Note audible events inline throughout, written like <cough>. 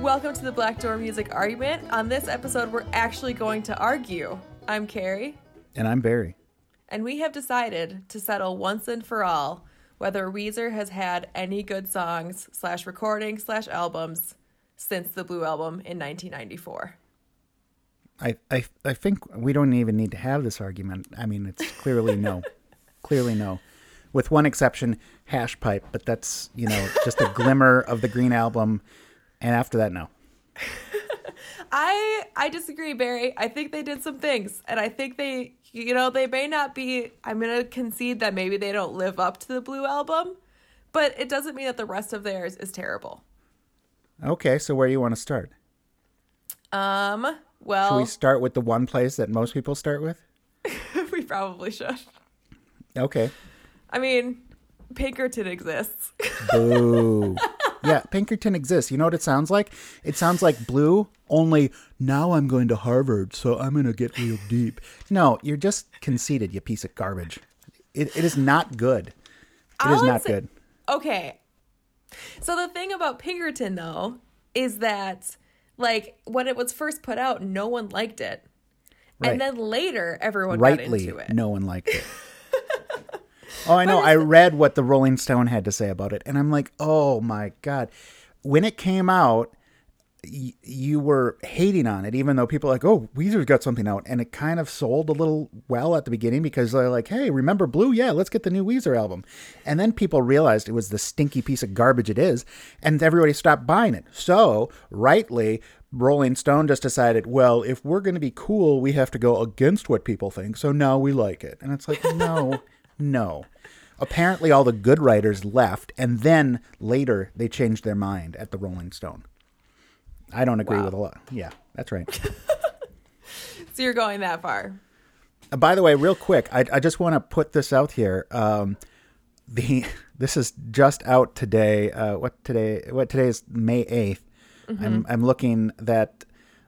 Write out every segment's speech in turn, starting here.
Welcome to the Black Door Music Argument. On this episode, we're actually going to argue. I'm Carrie, And I'm Barry. and we have decided to settle once and for all whether Weezer has had any good songs slash recordings slash albums since the Blue Album in 1994. I, I, I think we don't even need to have this argument. I mean, it's clearly no. <laughs> clearly no. With one exception, Hash Pipe, but that's, you know, just a glimmer of the Green Album. And after that, no. <laughs> I I disagree, Barry. I think they did some things, and I think they, you know, they may not be. I'm gonna concede that maybe they don't live up to the Blue Album, but it doesn't mean that the rest of theirs is terrible. Okay, so where do you want to start? Um. Well, should we start with the one place that most people start with? <laughs> we probably should. Okay. I mean, Pinkerton exists. <laughs> Boo. Yeah, Pinkerton exists. You know what it sounds like? It sounds like Blue, only now I'm going to Harvard, so I'm going to get real deep. No, you're just conceited, you piece of garbage. It, it is not good. It is not good. okay. So the thing about Pinkerton though is that like when it was first put out, no one liked it. Right. And then later everyone got into it. no one liked it. <laughs> oh, I know. I read what the Rolling Stone had to say about it, and I'm like, oh my god. When it came out, y- you were hating on it, even though people are like, oh, Weezer's got something out, and it kind of sold a little well at the beginning because they're like, hey, remember Blue? Yeah, let's get the new Weezer album. And then people realized it was the stinky piece of garbage it is, and everybody stopped buying it. So, rightly, Rolling Stone just decided, well, if we're going to be cool, we have to go against what people think. So now we like it. And it's like, no, <laughs> no. Apparently, all the good writers left, and then later they changed their mind at the Rolling Stone. I don't agree Wow. with a lot. Yeah, that's right. <laughs> So you're going that far. Uh, By the way, real quick, I, I just want to put this out here. Um, the <laughs> this is just out today. Uh, what today? What today is May 8th I'm I'm looking that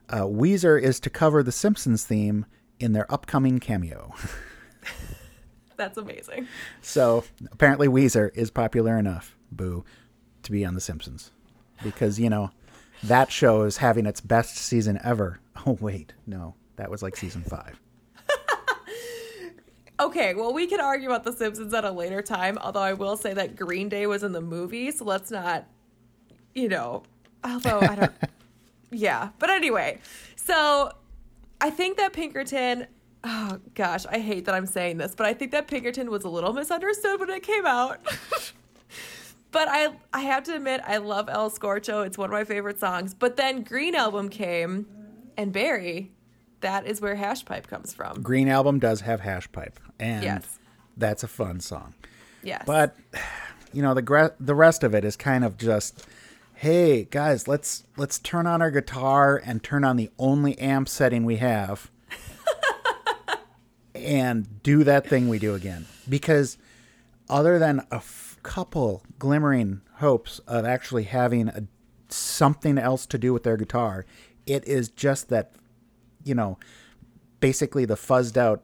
uh, Weezer is to cover the Simpsons theme in their upcoming cameo. <laughs> That's amazing. so apparently, Weezer is popular enough, boo, to be on the Simpsons because you know that show is having its best season ever. <laughs> Oh wait, no, that was like season five. <laughs> Okay, well, we can argue about The Simpsons at a later time, although I will say that Green Day was in the movie, so let's not, you know, although I don't. <laughs> yeah, but anyway, so I think that Pinkerton. Oh gosh, I hate that I'm saying this, but I think that Pinkerton was a little misunderstood when it came out. <laughs> but I I have to admit I love El Scorcho. It's one of my favorite songs. But then Green Album came, and Barry, that is where Hash Pipe comes from. Green Album does have Hash Pipe, and Yes. that's a fun song. Yes. But you know the gra- the rest of it is kind of just, hey guys, let's let's turn on our guitar and turn on the only amp setting we have, and do that thing we do again. Because other than a f- couple glimmering hopes of actually having a, something else to do with their guitar, it is just that, you know, basically the fuzzed out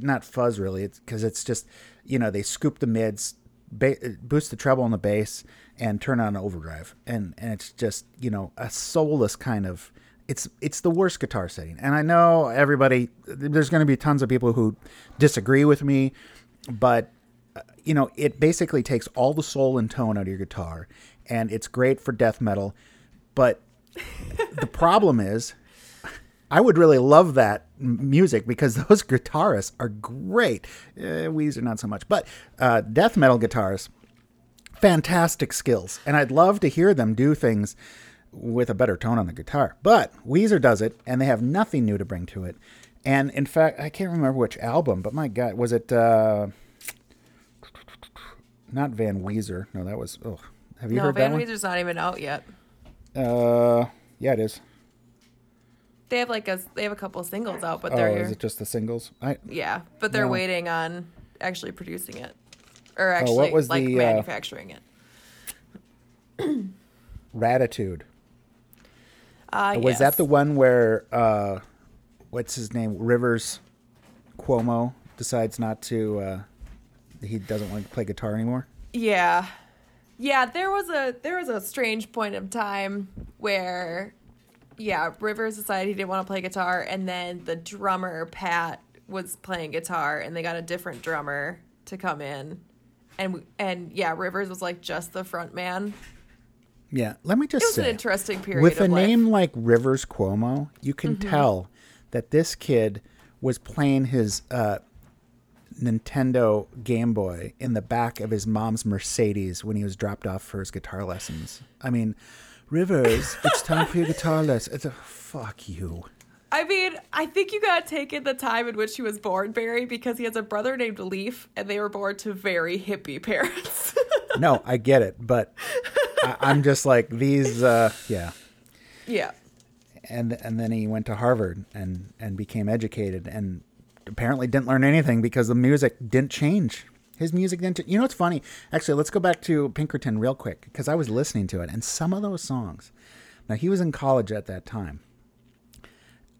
not fuzz really it's because it's just you know they scoop the mids ba- boost the treble on the bass and turn on overdrive and and it's just you know a soulless kind of it's it's the worst guitar setting. And i know everybody there's going to be tons of people who disagree with me but uh, you know it basically takes all the soul and tone out of your guitar and it's great for death metal. But <laughs> the problem is I would really love that music because <laughs> those guitarists are great. Uh, Weezer not so much, but uh, death metal guitars, fantastic skills, and I'd love to hear them do things with a better tone on the guitar. But Weezer does it, and they have nothing new to bring to it. And in fact, I can't remember which album, but my God, was it uh, not Van Weezer? No, that was. Oh, have you no, heard Van that Weezer's not even out yet. Uh, yeah, it is. They have like a they have a couple singles out, but Oh, they're is it just the singles? I yeah, but they're No. waiting on actually producing it or actually Oh, what was like the, uh, manufacturing it. Raditude. Uh, Was yes. that the one where uh, what's his name? Rivers Cuomo decides not to. Uh, he doesn't want to play guitar anymore. Yeah. Yeah, there was a there was a strange point of time where yeah, Rivers decided he didn't want to play guitar, and then the drummer Pat was playing guitar, and they got a different drummer to come in, and and yeah, Rivers was like just the front man. Yeah, let me just It was say, an interesting period with a life. Mm-hmm. name like Rivers Cuomo, you can tell that this kid was playing his uh, Nintendo Game Boy in the back of his mom's Mercedes when he was dropped off for his guitar lessons. I mean, Rivers, <laughs> it's time for your guitar lesson. It's a fuck you. I mean, I think you got to take in the time in which he was born, Barry, because he has a brother named Leaf, and they were born to very hippie <laughs> parents. No, I get it, but I, I'm just like these. Uh, yeah. yeah. and and then he went to Harvard and and became educated and apparently didn't learn anything because the music didn't change. His music didn't. ch- You know what's funny? Actually, let's go back to Pinkerton real quick because I was listening to it and some of those songs. Now he was in college at that time.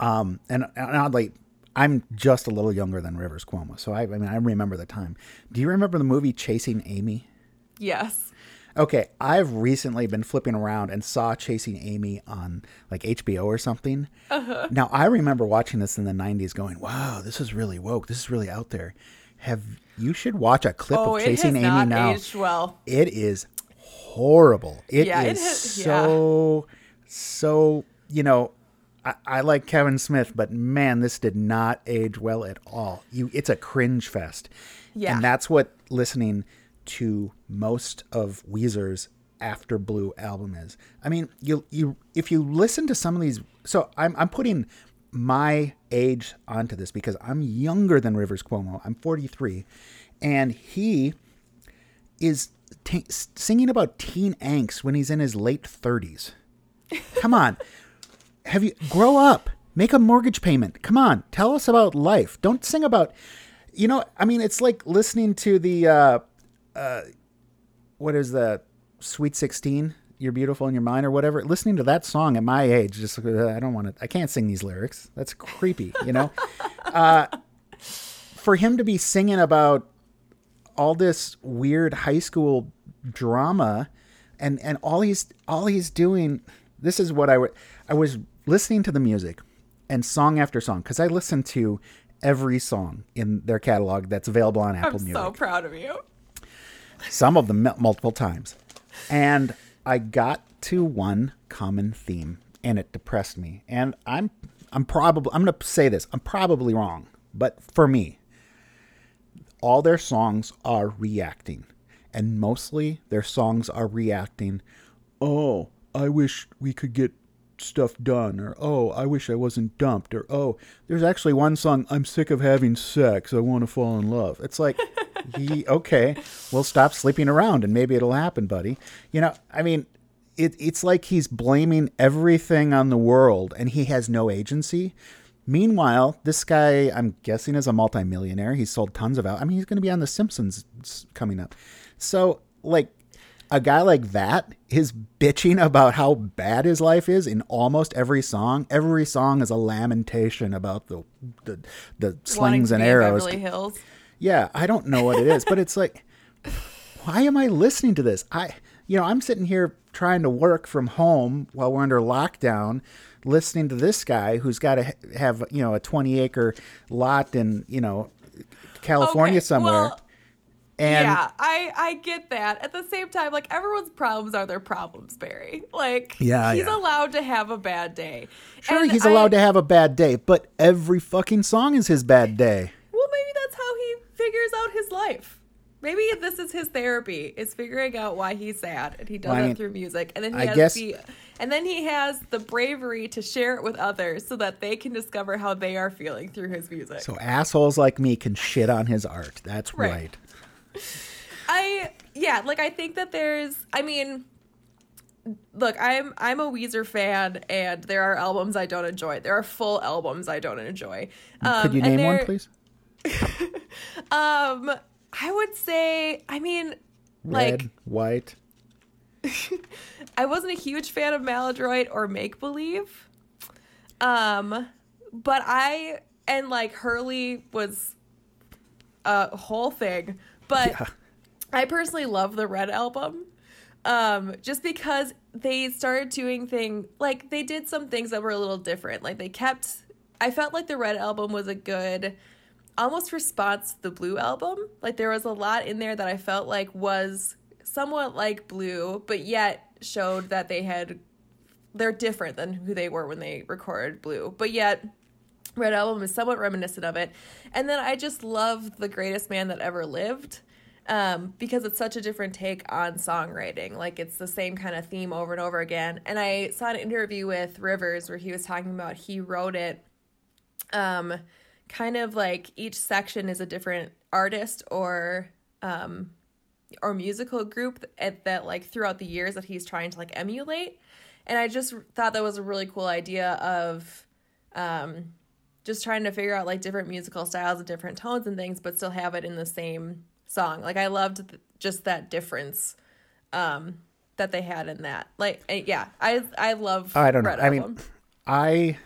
Um, and, and oddly, I'm just a little younger than Rivers Cuomo, so I, I mean I remember the time. Do you remember the movie Chasing Amy? Yes. Okay, I've recently been flipping around and saw Chasing Amy on like HBO or something. Uh-huh. Now, I remember watching this in the 90s going, wow, this is really woke. This is really out there. Have you should watch a clip Oh, of it has Chasing Amy not now. aged well. It is horrible. It is Yeah, it has- so, so, you know, I, I like Kevin Smith, but man, this did not age well at all. You, It's a cringe fest. Yeah. And that's what listening to most of Weezer's After Blue album is. I mean, you you if you listen to some of these so I'm I'm putting my age onto this because I'm younger than Rivers Cuomo. I'm 43 and he is t- singing about teen angst when he's in his late 30s. Come on. <laughs> Have you grow up? Make a mortgage payment. Come on. Tell us about life. Don't sing about you know, I mean it's like listening to the uh uh what is that Sweet 16? You're beautiful in your mind or whatever. Listening to that song at my age just uh, I don't want to I can't sing these lyrics. That's creepy, you know? <laughs> uh for him to be singing about all this weird high school drama and and all he's all he's doing this is what I wa- I was listening to the music and song after song cuz I listened to every song in their catalog that's available on Apple I'm Music so proud of you. Some of them multiple times. And I got to one common theme and it depressed me. And I'm I'm probably I'm going to say this. I'm probably wrong, but for me, all their songs are reacting. And mostly their songs are reacting, "Oh, I wish we could get stuff done," or "Oh, I wish I wasn't dumped," or "Oh, there's actually one song, I'm sick of having sex, I want to fall in love." It's like, <laughs> he, okay, we'll stop sleeping around and maybe it'll happen, buddy. You know, I mean, it, it's like he's blaming everything on the world and he has no agency. Meanwhile, this guy, I'm guessing, is a multimillionaire. He's sold tons of out. I mean, he's going to be on The Simpsons coming up. So, like, a guy like that is bitching about how bad his life is in almost every song. Every song is a lamentation about the the, the slings and arrows. Beverly Hills. Yeah, I don't know what it is, but it's like, why am I listening to this? I, you know, I'm sitting here trying to work from home while we're under lockdown, listening to this guy who's got to have, you know, a 20 acre lot in, you know, California Okay, somewhere. well, and yeah, I I get that. At the same time, like everyone's problems are their problems, Barry. Like Yeah, he's yeah. allowed to have a bad day. sure, And he's I- allowed to have a bad day, but every fucking song is his bad day. Well, maybe that's how he figures out his life. Maybe this is his therapy: is figuring out why he's sad, and he does Well, I it mean, through music. And then he I has guess- the, and then he has the bravery to share it with others, so that they can discover how they are feeling through his music. So assholes like me can shit on his art. That's Right. right. I yeah, like I think that there's I mean look, I'm I'm a Weezer fan and there are albums I don't enjoy. There are full albums I don't enjoy. Um, Could you and name one, please? <laughs> Um I would say I mean Red, like white. <laughs> I wasn't a huge fan of Maladroit or Make Believe. Um but I and like Hurley was a whole thing. But Yeah. I personally love the Red album. Um, just because they started doing thing like they did some things that were a little different. Like they kept I felt like the Red album was a good almost response to the Blue album. Like there was a lot in there that I felt like was somewhat like Blue, but yet showed that they had they're different than who they were when they recorded Blue. But yet Red album is somewhat reminiscent of it. And then I just love The Greatest Man That Ever Lived um, because it's such a different take on songwriting. Like it's the same kind of theme over and over again. And I saw an interview with Rivers where he was talking about he wrote it um, kind of like each section is a different artist or um, or musical group at, that like throughout the years that he's trying to like emulate. And I just thought that was a really cool idea of um, just trying to figure out like different musical styles and different tones and things, but still have it in the same song. Like I loved th- just that difference um that they had in that. Like uh, yeah, I I love I don't know. Red I mean, I,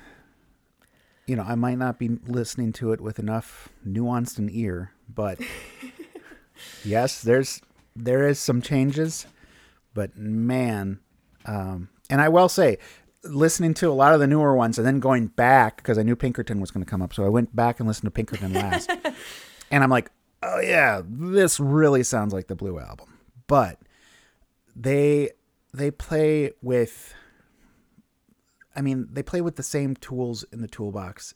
you know, I might not be listening to it with enough nuanced an ear, but <laughs> yes, there's there is some changes, but man, um, and I will say, listening to a lot of the newer ones and then going back because I knew Pinkerton was going to come up, so I went back and listened to Pinkerton last, <laughs> and I'm like, oh yeah, this really sounds like the Blue album, but they they play with I mean, they play with the same tools in the toolbox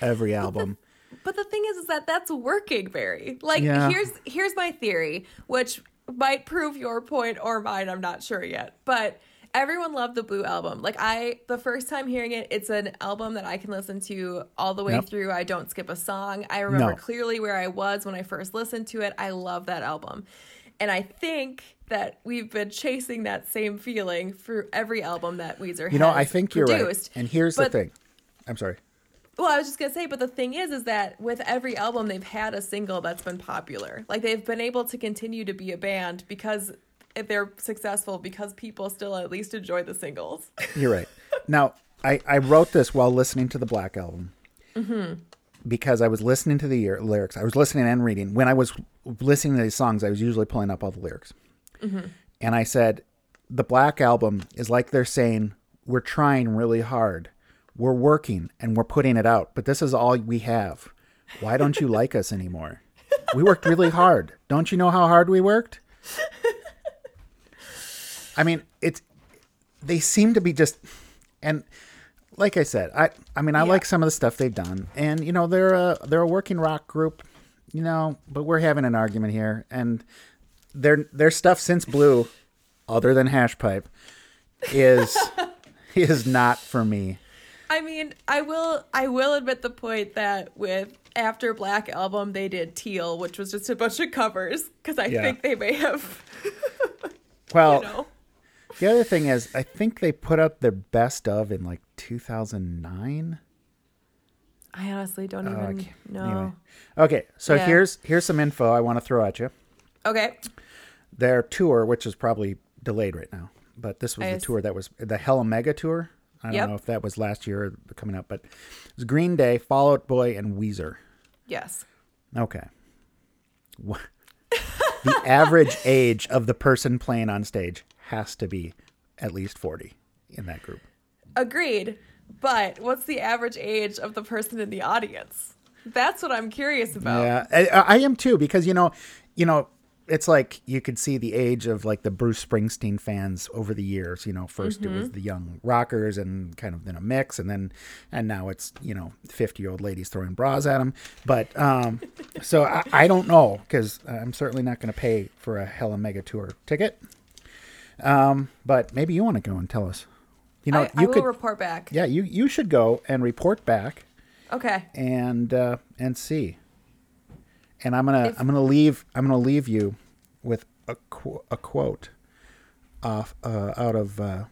every album. But the thing is, is that that's working, Barry. Like Yeah. here's here's my theory, which might prove your point or mine. I'm not sure yet, but everyone loved the Blue album. Like I, the first time hearing it, it's an album that I can listen to all the way Yep. through. I don't skip a song. I remember No. clearly where I was when I first listened to it. I love that album, and I think that we've been chasing that same feeling for every album that Weezer You know, I think you're right. And here's the thing. I'm sorry. Well, I was just gonna say, but the thing is, is that with every album, they've had a single that's been popular. Like they've been able to continue to be a band because if they're successful, because people still at least enjoy the singles. You're right. Now, I, I wrote this while listening to the Black Album mm-hmm. Because I was listening to the lyrics. I was listening and reading. When I was listening to these songs, I was usually pulling up all the lyrics. Mm-hmm. And I said, the Black Album is like they're saying, we're trying really hard. We're working and we're putting it out, but this is all we have. Why don't you like us anymore? We worked really hard. Don't you know how hard we worked? <laughs> I mean, it's they seem to be just and like I said, I I mean I Yeah. like some of the stuff they've done, and you know they're a they're a working rock group, you know, but we're having an argument here, and their their stuff since Blue, other than Hash Pipe, is <laughs> is not for me. I mean, I will, I will admit the point that with after Black album, they did Teal, which was just a bunch of covers because I Yeah. think they may have, <laughs> Well, you know. The other thing is, I think they put out their best of in like 2009. I honestly don't oh, even Okay. know. Anyway. Okay, so Yeah. here's here's some info I want to throw at you. Okay. their tour, which is probably delayed right now, but this was I the tour that was the Hella Mega tour. I don't know if that was last year or coming up, but it was Green Day, Fall Out Boy, and Weezer. Yes. Okay. <laughs> The average age of the person playing on stage has to be at least 40 in that group. Agreed. But what's the average age of the person in the audience? That's what I'm curious about. Yeah, I, I am too because you know, you know, it's like you could see the age of like the Bruce Springsteen fans over the years. You know, 1st it was the young rockers and kind of in a mix, and then and now it's you know fifty year old ladies throwing bras at them. But um, so I, I don't know because I'm certainly not going to pay for a Hella Mega Tour ticket. Um, but maybe you want to go and tell us. You know, I, I you will could. report back. yeah, you you should go and report back Okay. and uh, and see. And I'm gonna If- I'm gonna leave I'm gonna leave you with a qu- a quote off uh, out of uh,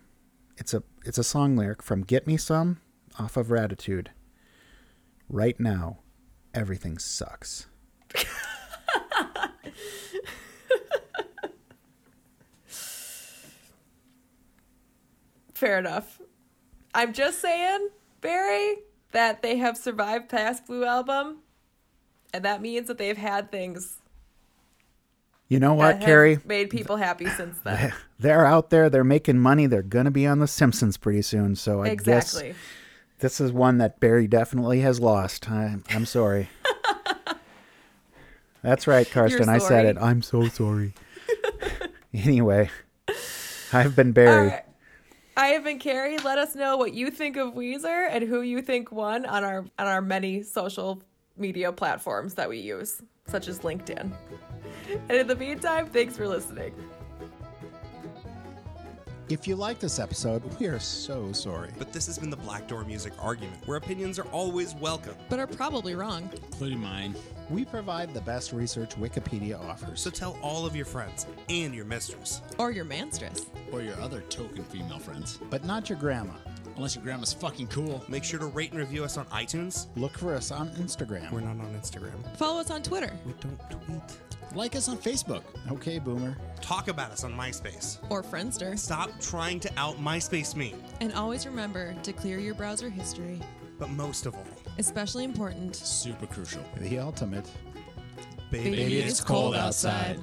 it's a it's a song lyric from Get Me Some off of Raditude. Right now, everything sucks. <laughs> Fair enough. I'm just saying, Barry, that they have survived past Blue Album, and that means that they've had things You know that what, have Carrie? made people happy since then. They're out there. They're making money. They're going to be on The Simpsons pretty soon. So I exactly. guess this is one that Barry definitely has lost. I, I'm sorry. <laughs> That's right, Karsten. I said it. I'm so sorry. <laughs> anyway, I've been Barry. I have been Carrie. Let us know what you think of Weezer and who you think won on our on our many social media platforms that we use, such as LinkedIn. And in the meantime, thanks for listening. If you like this episode, we are so sorry. But this has been the Black Door Music Argument, where opinions are always welcome. but are probably wrong. including mine. We provide the best research Wikipedia offers. So tell all of your friends and your mistress. Or your manstress. Or your other token female friends. but not your grandma. Unless your grandma's fucking cool. Make sure to rate and review us on iTunes. Look for us on Instagram. We're not on Instagram. Follow us on Twitter We don't tweet. Like us on Facebook. okay, Boomer. Talk about us on MySpace. or Friendster. Stop trying to out MySpace me. And always remember to clear your browser history. But most of all, Especially important. Super crucial. The ultimate. baby, Baby, it's cold outside.